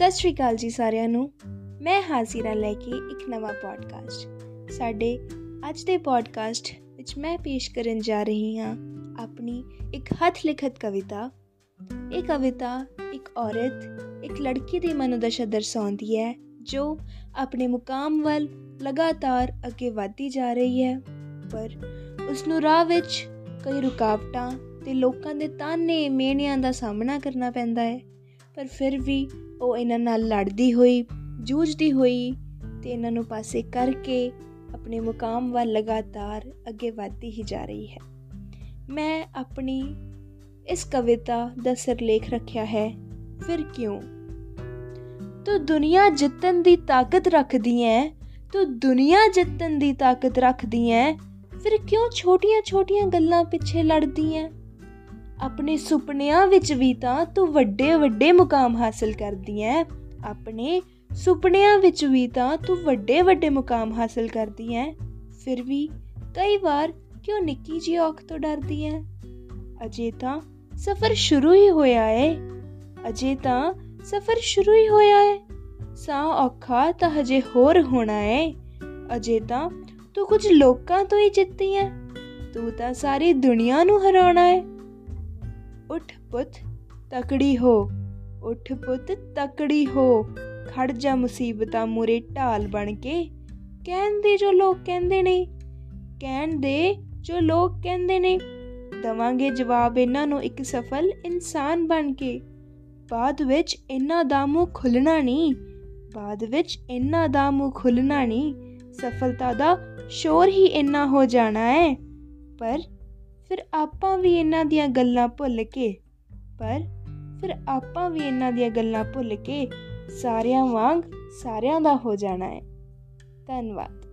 ਸਤਿ ਸ਼੍ਰੀ ਅਕਾਲ ਜੀ ਸਾਰਿਆਂ ਨੂੰ। ਮੈਂ ਹਾਜ਼ਰਾ ਲੈ ਕੇ ਇੱਕ ਨਵਾਂ ਪੋਡਕਾਸਟ ਸਾਡੇ ਅੱਜ ਦੇ ਪੋਡਕਾਸਟ ਵਿੱਚ ਮੈਂ ਪੇਸ਼ ਕਰਨ ਜਾ ਰਹੀ ਹਾਂ ਆਪਣੀ ਇੱਕ ਹੱਥ ਲਿਖਤ ਕਵਿਤਾ। ਇਹ ਕਵਿਤਾ ਇੱਕ ਔਰਤ, ਇੱਕ ਲੜਕੀ ਦੀ ਮਨੋਦਸ਼ਾ ਦਰਸਾਉਂਦੀ ਹੈ, ਜੋ ਆਪਣੇ ਮੁਕਾਮ ਵੱਲ ਲਗਾਤਾਰ ਅੱਗੇ ਵਧਦੀ ਜਾ ਰਹੀ ਹੈ। ਪਰ ਉਸ ਨੂੰ ਰਾਹ ਵਿੱਚ ਕਈ ਰੁਕਾਵਟਾਂ ਤੇ ਲੋਕਾਂ ਦੇ ਤਾਨੇ ਮੇਣਿਆਂ ਦਾ ਸਾਹਮਣਾ ਕਰਨਾ ਪੈਂਦਾ ਹੈ। ਪਰ ਫਿਰ ਵੀ ਉਹ ਇਹਨਾਂ ਨਾਲ ਲੜਦੀ ਹੋਈ, ਜੂਝਦੀ ਹੋਈ ਤੇ ਇਹਨਾਂ ਨੂੰ ਪਾਸੇ ਕਰਕੇ ਆਪਣੇ ਮੁਕਾਮ ਵੱਲ ਲਗਾਤਾਰ ਅੱਗੇ ਵਧਦੀ ਹੀ ਜਾ ਰਹੀ ਹੈ। ਮੈਂ ਆਪਣੀ ਇਸ ਕਵਿਤਾ ਦਾ ਸਿਰਲੇਖ ਰੱਖਿਆ ਹੈ, ਫਿਰ ਕਿਉਂ? ਤੂੰ ਦੁਨੀਆ ਜਿੱਤਣ ਦੀ ਤਾਕਤ ਰੱਖਦੀ ਐ, ਤੂੰ ਦੁਨੀਆ ਜਿੱਤਣ ਦੀ ਤਾਕਤ ਰੱਖਦੀ ਐ, ਫਿਰ ਕਿਉਂ ਛੋਟੀਆਂ-ਛੋਟੀਆਂ ਗੱਲਾਂ ਪਿੱਛੇ ਲੜਦੀ ਐ? ਆਪਣੇ ਸੁਪਨਿਆਂ ਵਿੱਚ ਵੀ ਤਾਂ ਤੂੰ ਵੱਡੇ ਵੱਡੇ ਮੁਕਾਮ ਹਾਸਲ ਕਰਦੀ ਐ। ਆਪਣੇ ਸੁਪਨਿਆਂ ਵਿੱਚ ਵੀ ਤਾਂ ਤੂੰ ਵੱਡੇ ਵੱਡੇ ਮੁਕਾਮ ਹਾਸਲ ਕਰਦੀ ਐ। ਫਿਰ ਵੀ ਕਈ ਵਾਰ ਕਿਉਂ ਨਿੱਕੀ ਜੀ ਔਖ ਤੋਂ ਡਰਦੀ ਐ? ਅਜੇ ਤਾਂ ਸਫ਼ਰ ਸ਼ੁਰੂ ਹੀ ਹੋਇਆ ਏ। ਅਜੇ ਤਾਂ ਸਫ਼ਰ ਸ਼ੁਰੂ ਹੀ ਹੋਇਆ ਏ। ਸਾਹ ਔਖਾ ਤਾਂ ਹਜੇ ਹੋਰ ਹੋਣਾ ਏ। ਅਜੇ ਤਾਂ ਤੂੰ ਕੁਝ ਲੋਕਾਂ ਤੋਂ ਹੀ ਜਿੱਤੀ ਐ। ਤੂੰ ਤਾਂ ਸਾਰੀ ਦੁਨੀਆ ਨੂੰ ਹਰਾਉਣਾ ਏ। ਉੱਠ ਪੁੱਤ, ਤਕੜੀ ਹੋ। ਉੱਠ ਪੁੱਤ, ਤਕੜੀ ਹੋ। ਖੜ ਜਾ ਮੁਸੀਬਤਾਂ ਮੂਰੇ ਢਾਲ ਬਣ ਕੇ। ਕਹਿਣ ਦੇ ਜੋ ਲੋਕ ਕਹਿੰਦੇ ਨੇ। ਕਹਿਣ ਦੇ ਜੋ ਲੋਕ ਕਹਿੰਦੇ ਨੇ। ਦਵਾਂਗੇ ਜਵਾਬ ਇਹਨਾਂ ਨੂੰ ਇੱਕ ਸਫਲ ਇਨਸਾਨ ਬਣ ਕੇ। ਬਾਅਦ ਵਿੱਚ ਇਹਨਾਂ ਦਾ ਮੂੰਹ ਖੁੱਲਣਾ ਨਹੀਂ। ਬਾਅਦ ਵਿੱਚ ਇਹਨਾਂ ਦਾ ਮੂੰਹ ਖੁੱਲਣਾ ਨਹੀਂ। ਸਫਲਤਾ ਦਾ ਸ਼ੋਰ ਹੀ ਇੰਨਾ ਹੋ ਜਾਣਾ ਹੈ। ਪਰ ਫਿਰ ਆਪਾਂ ਵੀ ਇਹਨਾਂ ਦੀਆਂ ਗੱਲਾਂ ਭੁੱਲ ਕੇ, ਪਰ ਫਿਰ ਆਪਾਂ ਵੀ ਇਹਨਾਂ ਦੀਆਂ ਗੱਲਾਂ ਭੁੱਲ ਕੇ ਸਾਰਿਆਂ ਵਾਂਗ ਸਾਰਿਆਂ ਦਾ ਹੋ ਜਾਣਾ ਹੈ। ਧੰਨਵਾਦ।